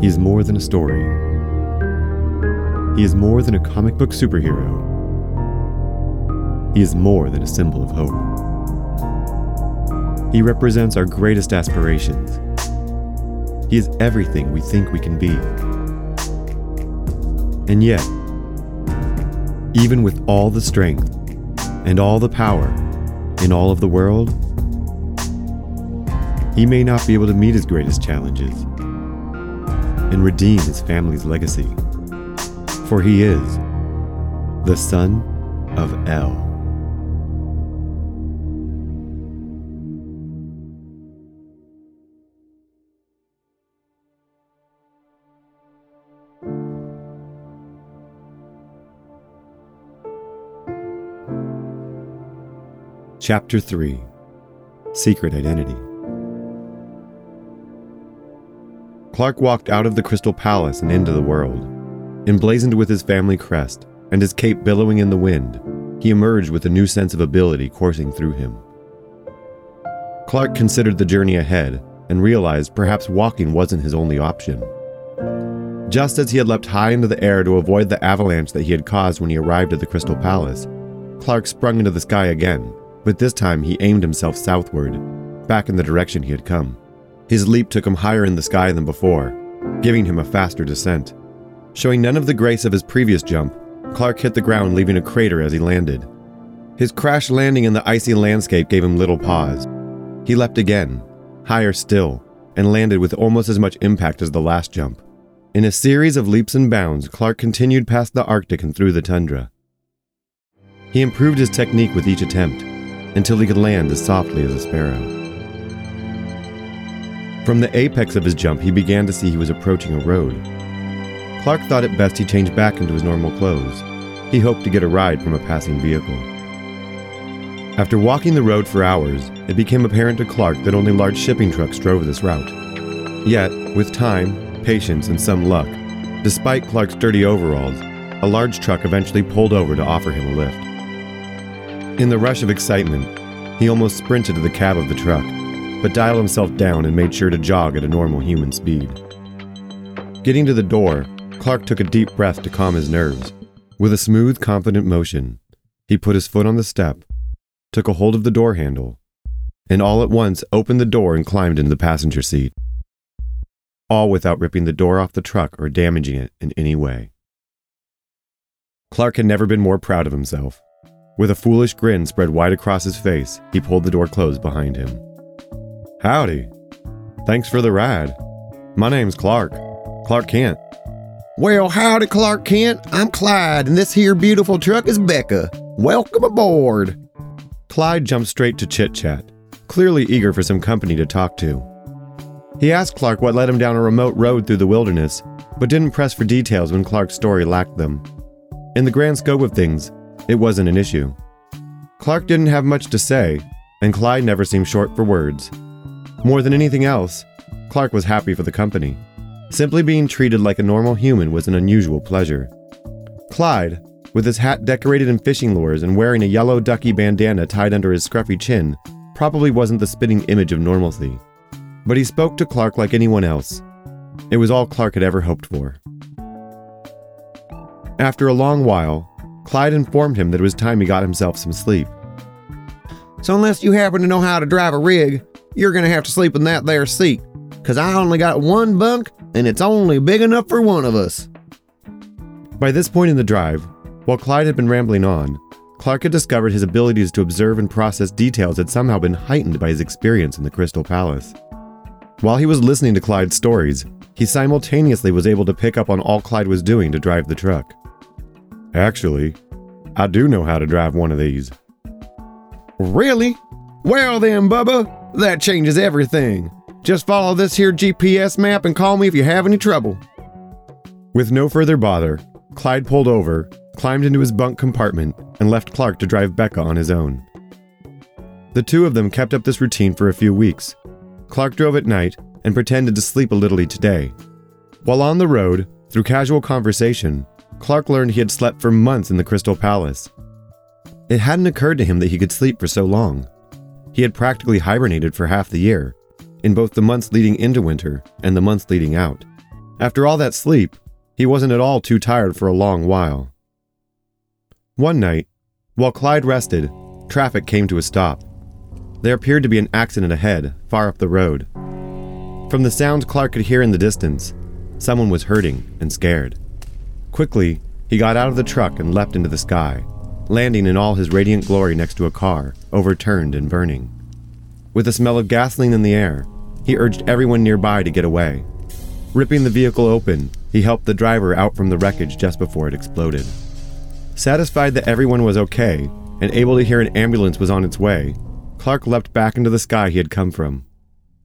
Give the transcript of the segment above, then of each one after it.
He is more than a story. He is more than a comic book superhero. He is more than a symbol of hope. He represents our greatest aspirations. He is everything we think we can be. And yet, even with all the strength and all the power in all of the world, he may not be able to meet his greatest challenges and redeem his family's legacy. For he is the son of El. Chapter 3 Secret Identity Clark walked out of the Crystal Palace and into the world. Emblazoned with his family crest and his cape billowing in the wind, he emerged with a new sense of ability coursing through him. Clark considered the journey ahead and realized perhaps walking wasn't his only option. Just as he had leapt high into the air to avoid the avalanche that he had caused when he arrived at the Crystal Palace, Clark sprung into the sky again but this time he aimed himself southward, back in the direction he had come. His leap took him higher in the sky than before, giving him a faster descent. Showing none of the grace of his previous jump, Clark hit the ground, leaving a crater as he landed. His crash landing in the icy landscape gave him little pause. He leapt again, higher still, and landed with almost as much impact as the last jump. In a series of leaps and bounds, Clark continued past the Arctic and through the tundra. He improved his technique with each attempt, until he could land as softly as a sparrow. From the apex of his jump, he began to see he was approaching a road. Clark thought it best he change back into his normal clothes. He hoped to get a ride from a passing vehicle. After walking the road for hours, it became apparent to Clark that only large shipping trucks drove this route. Yet, with time, patience, and some luck, despite Clark's dirty overalls, a large truck eventually pulled over to offer him a lift. In the rush of excitement, he almost sprinted to the cab of the truck, but dialed himself down and made sure to jog at a normal human speed. Getting to the door, Clark took a deep breath to calm his nerves. With a smooth, confident motion, he put his foot on the step, took a hold of the door handle, and all at once opened the door and climbed into the passenger seat. All without ripping the door off the truck or damaging it in any way. Clark had never been more proud of himself. With a foolish grin spread wide across his face, he pulled the door closed behind him. Howdy. Thanks for the ride. My name's Clark. Clark Kent. Well, howdy, Clark Kent. I'm Clyde, and this here beautiful truck is Becca. Welcome aboard. Clyde jumped straight to chit chat, clearly eager for some company to talk to. He asked Clark what led him down a remote road through the wilderness, but didn't press for details when Clark's story lacked them. In the grand scope of things, it wasn't an issue. Clark didn't have much to say, and Clyde never seemed short for words. More than anything else, Clark was happy for the company. Simply being treated like a normal human was an unusual pleasure. Clyde, with his hat decorated in fishing lures and wearing a yellow ducky bandana tied under his scruffy chin, probably wasn't the spitting image of normalcy. But he spoke to Clark like anyone else. It was all Clark had ever hoped for. After a long while, Clyde informed him that it was time he got himself some sleep. So, unless you happen to know how to drive a rig, you're gonna have to sleep in that there seat, because I only got one bunk and it's only big enough for one of us. By this point in the drive, while Clyde had been rambling on, Clark had discovered his abilities to observe and process details had somehow been heightened by his experience in the Crystal Palace. While he was listening to Clyde's stories, he simultaneously was able to pick up on all Clyde was doing to drive the truck. Actually, I do know how to drive one of these. Really? Well then, Bubba, that changes everything. Just follow this here GPS map and call me if you have any trouble. With no further bother, Clyde pulled over, climbed into his bunk compartment, and left Clark to drive Becca on his own. The two of them kept up this routine for a few weeks. Clark drove at night and pretended to sleep a little each day. While on the road, through casual conversation, Clark learned he had slept for months in the Crystal Palace. It hadn't occurred to him that he could sleep for so long. He had practically hibernated for half the year, in both the months leading into winter and the months leading out. After all that sleep, he wasn't at all too tired for a long while. One night, while Clyde rested, traffic came to a stop. There appeared to be an accident ahead, far up the road. From the sounds Clark could hear in the distance, someone was hurting and scared. Quickly, he got out of the truck and leapt into the sky, landing in all his radiant glory next to a car, overturned and burning. With the smell of gasoline in the air, he urged everyone nearby to get away. Ripping the vehicle open, he helped the driver out from the wreckage just before it exploded. Satisfied that everyone was okay and able to hear an ambulance was on its way, Clark leapt back into the sky he had come from.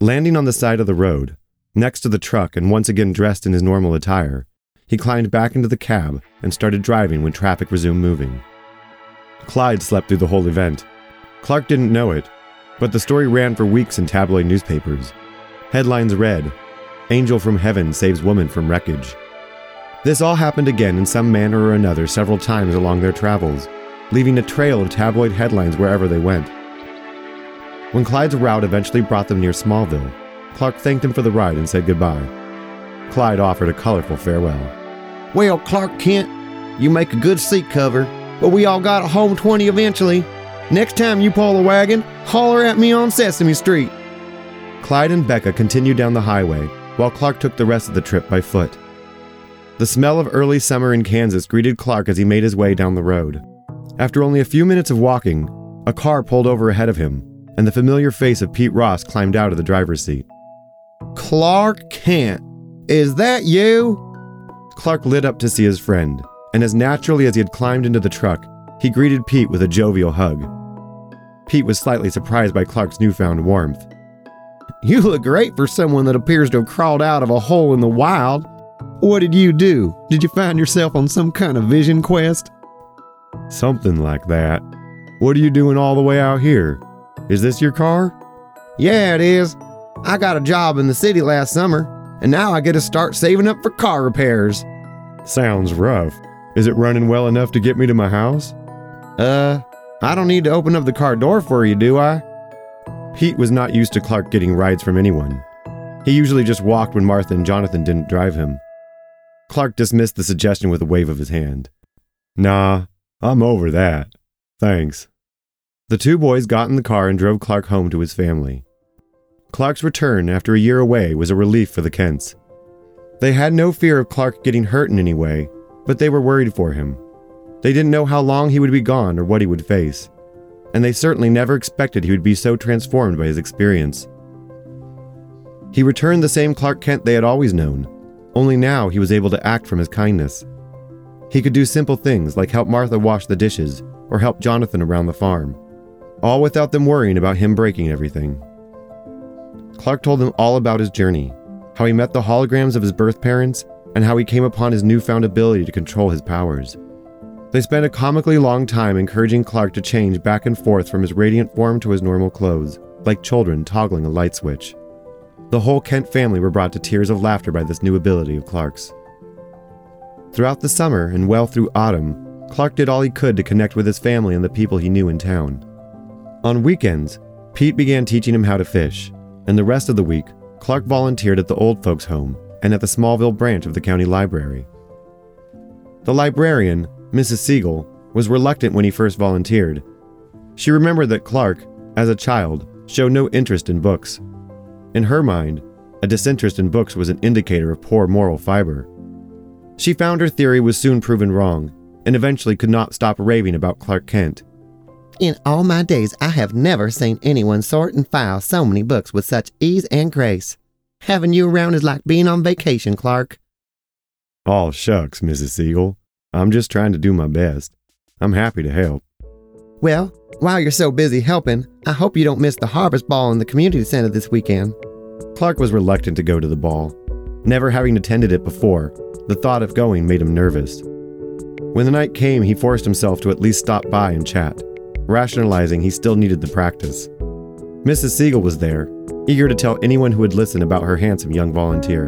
Landing on the side of the road, next to the truck and once again dressed in his normal attire, he climbed back into the cab and started driving when traffic resumed moving. Clyde slept through the whole event. Clark didn't know it, but the story ran for weeks in tabloid newspapers. Headlines read Angel from Heaven saves woman from wreckage. This all happened again in some manner or another several times along their travels, leaving a trail of tabloid headlines wherever they went. When Clyde's route eventually brought them near Smallville, Clark thanked him for the ride and said goodbye. Clyde offered a colorful farewell. Well, Clark Kent, you make a good seat cover, but we all got a home 20 eventually. Next time you pull a wagon, holler at me on Sesame Street. Clyde and Becca continued down the highway, while Clark took the rest of the trip by foot. The smell of early summer in Kansas greeted Clark as he made his way down the road. After only a few minutes of walking, a car pulled over ahead of him, and the familiar face of Pete Ross climbed out of the driver's seat. Clark Kent, is that you? Clark lit up to see his friend, and as naturally as he had climbed into the truck, he greeted Pete with a jovial hug. Pete was slightly surprised by Clark's newfound warmth. You look great for someone that appears to have crawled out of a hole in the wild. What did you do? Did you find yourself on some kind of vision quest? Something like that. What are you doing all the way out here? Is this your car? Yeah, it is. I got a job in the city last summer, and now I get to start saving up for car repairs. Sounds rough. Is it running well enough to get me to my house? Uh, I don't need to open up the car door for you, do I? Pete was not used to Clark getting rides from anyone. He usually just walked when Martha and Jonathan didn't drive him. Clark dismissed the suggestion with a wave of his hand. Nah, I'm over that. Thanks. The two boys got in the car and drove Clark home to his family. Clark's return after a year away was a relief for the Kents. They had no fear of Clark getting hurt in any way, but they were worried for him. They didn't know how long he would be gone or what he would face, and they certainly never expected he would be so transformed by his experience. He returned the same Clark Kent they had always known, only now he was able to act from his kindness. He could do simple things like help Martha wash the dishes or help Jonathan around the farm, all without them worrying about him breaking everything. Clark told them all about his journey, how he met the holograms of his birth parents, and how he came upon his newfound ability to control his powers. They spent a comically long time encouraging Clark to change back and forth from his radiant form to his normal clothes, like children toggling a light switch. The whole Kent family were brought to tears of laughter by this new ability of Clark's. Throughout the summer and well through autumn, Clark did all he could to connect with his family and the people he knew in town. On weekends, Pete began teaching him how to fish, and the rest of the week, Clark volunteered at the old folks' home and at the Smallville branch of the county library. The librarian, Mrs. Siegel, was reluctant when he first volunteered. She remembered that Clark, as a child, showed no interest in books. In her mind, a disinterest in books was an indicator of poor moral fiber. She found her theory was soon proven wrong, and eventually could not stop raving about Clark Kent. In all my days, I have never seen anyone sort and file so many books with such ease and grace. Having you around is like being on vacation, Clark. Oh, shucks, Mrs. Siegel. I'm just trying to do my best. I'm happy to help. Well, while you're so busy helping, I hope you don't miss the harvest ball in the community center this weekend. Clark was reluctant to go to the ball. Never having attended it before, the thought of going made him nervous. When the night came, he forced himself to at least stop by and chat, rationalizing he still needed the practice. Mrs. Siegel was there, eager to tell anyone who would listen about her handsome young volunteer.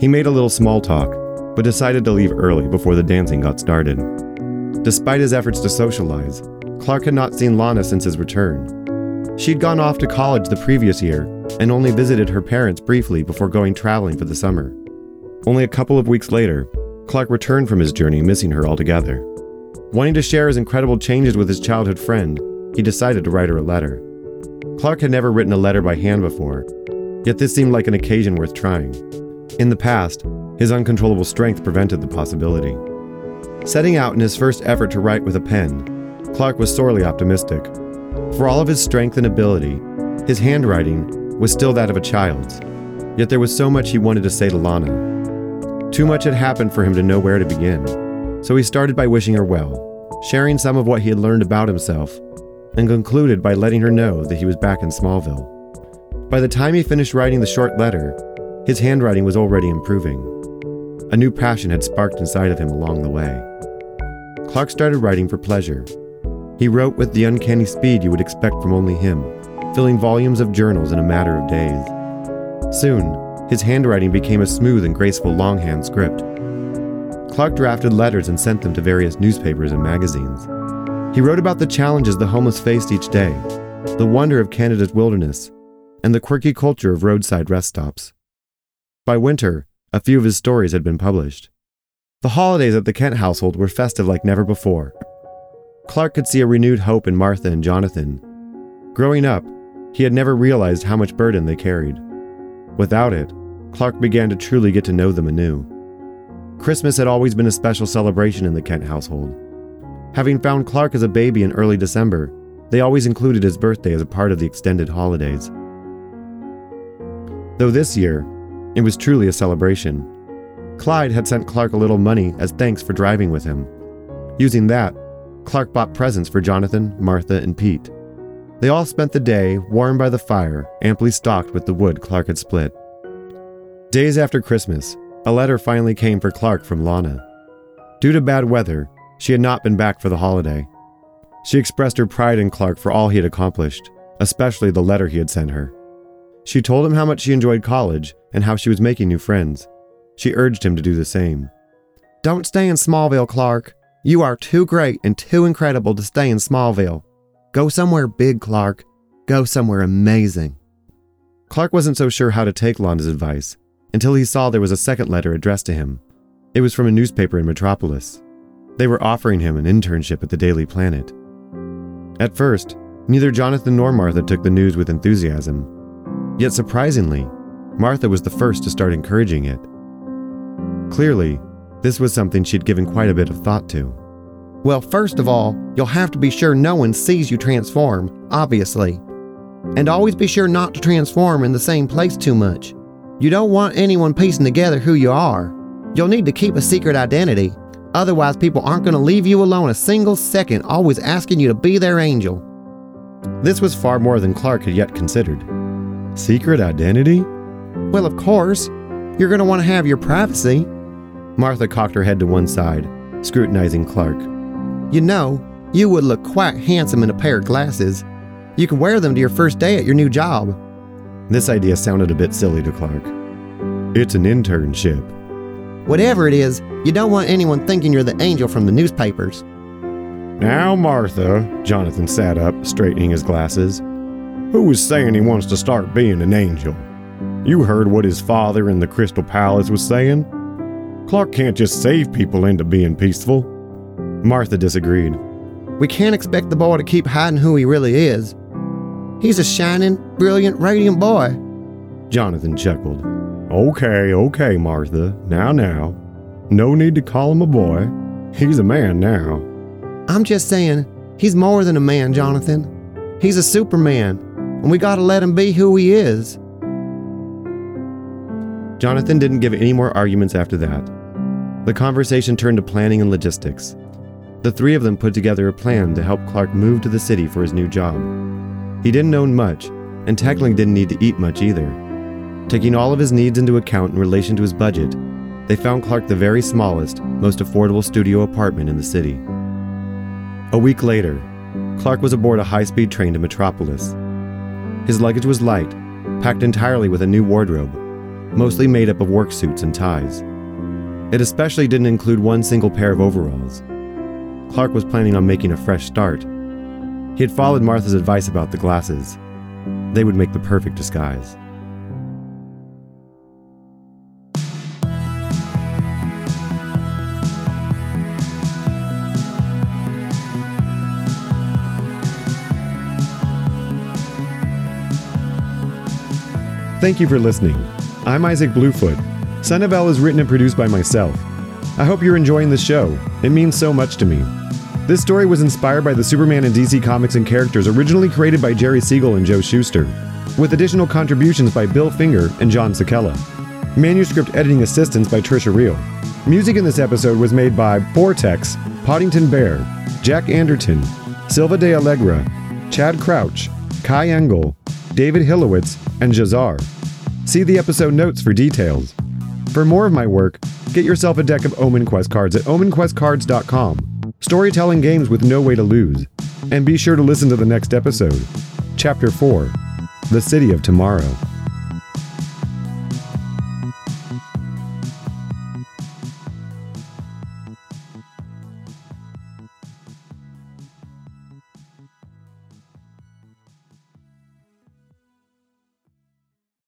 He made a little small talk, but decided to leave early before the dancing got started. Despite his efforts to socialize, Clark had not seen Lana since his return. She'd gone off to college the previous year and only visited her parents briefly before going traveling for the summer. Only a couple of weeks later, Clark returned from his journey, missing her altogether. Wanting to share his incredible changes with his childhood friend, he decided to write her a letter. Clark had never written a letter by hand before, yet this seemed like an occasion worth trying. In the past, his uncontrollable strength prevented the possibility. Setting out in his first effort to write with a pen, Clark was sorely optimistic. For all of his strength and ability, his handwriting was still that of a child's, yet there was so much he wanted to say to Lana. Too much had happened for him to know where to begin, so he started by wishing her well, sharing some of what he had learned about himself, and concluded by letting her know that he was back in Smallville. By the time he finished writing the short letter, his handwriting was already improving. A new passion had sparked inside of him along the way. Clark started writing for pleasure. He wrote with the uncanny speed you would expect from only him, filling volumes of journals in a matter of days. Soon, his handwriting became a smooth and graceful longhand script. Clark drafted letters and sent them to various newspapers and magazines. He wrote about the challenges the homeless faced each day, the wonder of Canada's wilderness, and the quirky culture of roadside rest stops. By winter, a few of his stories had been published. The holidays at the Kent household were festive like never before. Clark could see a renewed hope in Martha and Jonathan. Growing up, he had never realized how much burden they carried. Without it, Clark began to truly get to know them anew. Christmas had always been a special celebration in the Kent household. Having found Clark as a baby in early December, they always included his birthday as a part of the extended holidays. Though this year, it was truly a celebration. Clyde had sent Clark a little money as thanks for driving with him. Using that, Clark bought presents for Jonathan, Martha, and Pete. They all spent the day warm by the fire, amply stocked with the wood Clark had split. Days after Christmas, a letter finally came for Clark from Lana. Due to bad weather, she had not been back for the holiday. She expressed her pride in Clark for all he had accomplished, especially the letter he had sent her. She told him how much she enjoyed college and how she was making new friends. She urged him to do the same. Don't stay in Smallville, Clark. You are too great and too incredible to stay in Smallville. Go somewhere big, Clark. Go somewhere amazing. Clark wasn't so sure how to take Lana's advice until he saw there was a second letter addressed to him. It was from a newspaper in Metropolis. They were offering him an internship at the Daily Planet. At first, neither Jonathan nor Martha took the news with enthusiasm. Yet surprisingly, Martha was the first to start encouraging it. Clearly, this was something she'd given quite a bit of thought to. Well, first of all, you'll have to be sure no one sees you transform, obviously. And always be sure not to transform in the same place too much. You don't want anyone piecing together who you are. You'll need to keep a secret identity, otherwise, people aren't going to leave you alone a single second, always asking you to be their angel. This was far more than Clark had yet considered. Secret identity? Well, of course. You're going to want to have your privacy. Martha cocked her head to one side, scrutinizing Clark. You know, you would look quite handsome in a pair of glasses. You can wear them to your first day at your new job. This idea sounded a bit silly to Clark. It's an internship. Whatever it is, you don't want anyone thinking you're the angel from the newspapers. Now, Martha, Jonathan sat up, straightening his glasses. Who is saying he wants to start being an angel? You heard what his father in the Crystal Palace was saying? Clark can't just save people into being peaceful. Martha disagreed. We can't expect the boy to keep hiding who he really is. He's a shining, brilliant, radiant boy. Jonathan chuckled. Okay, okay, Martha. Now, now. No need to call him a boy. He's a man now. I'm just saying, he's more than a man, Jonathan. He's a superman, and we gotta let him be who he is. Jonathan didn't give any more arguments after that. The conversation turned to planning and logistics. The three of them put together a plan to help Clark move to the city for his new job. He didn't own much, and technically didn't need to eat much either. Taking all of his needs into account in relation to his budget, they found Clark the very smallest, most affordable studio apartment in the city. A week later, Clark was aboard a high speed train to Metropolis. His luggage was light, packed entirely with a new wardrobe, mostly made up of work suits and ties. It especially didn't include one single pair of overalls. Clark was planning on making a fresh start. He had followed Martha's advice about the glasses. They would make the perfect disguise. Thank you for listening. I'm Isaac Bluefoot. Son of is written and produced by myself. I hope you're enjoying the show. It means so much to me. This story was inspired by the Superman and DC comics and characters originally created by Jerry Siegel and Joe Shuster, with additional contributions by Bill Finger and John Sikela. Manuscript editing assistance by Tricia Riel. Music in this episode was made by Borrtex, Podington Bear, Jack Anderton, Silva de Alegra, Chad Crouch, Kai Engel, David Hilowitz, and Jahzzar. See the episode notes for details. For more of my work, get yourself a deck of Omen Quest cards at omenquestcards.com storytelling games with no way to lose. And be sure to listen to the next episode, Chapter 4 The City of Tomorrow.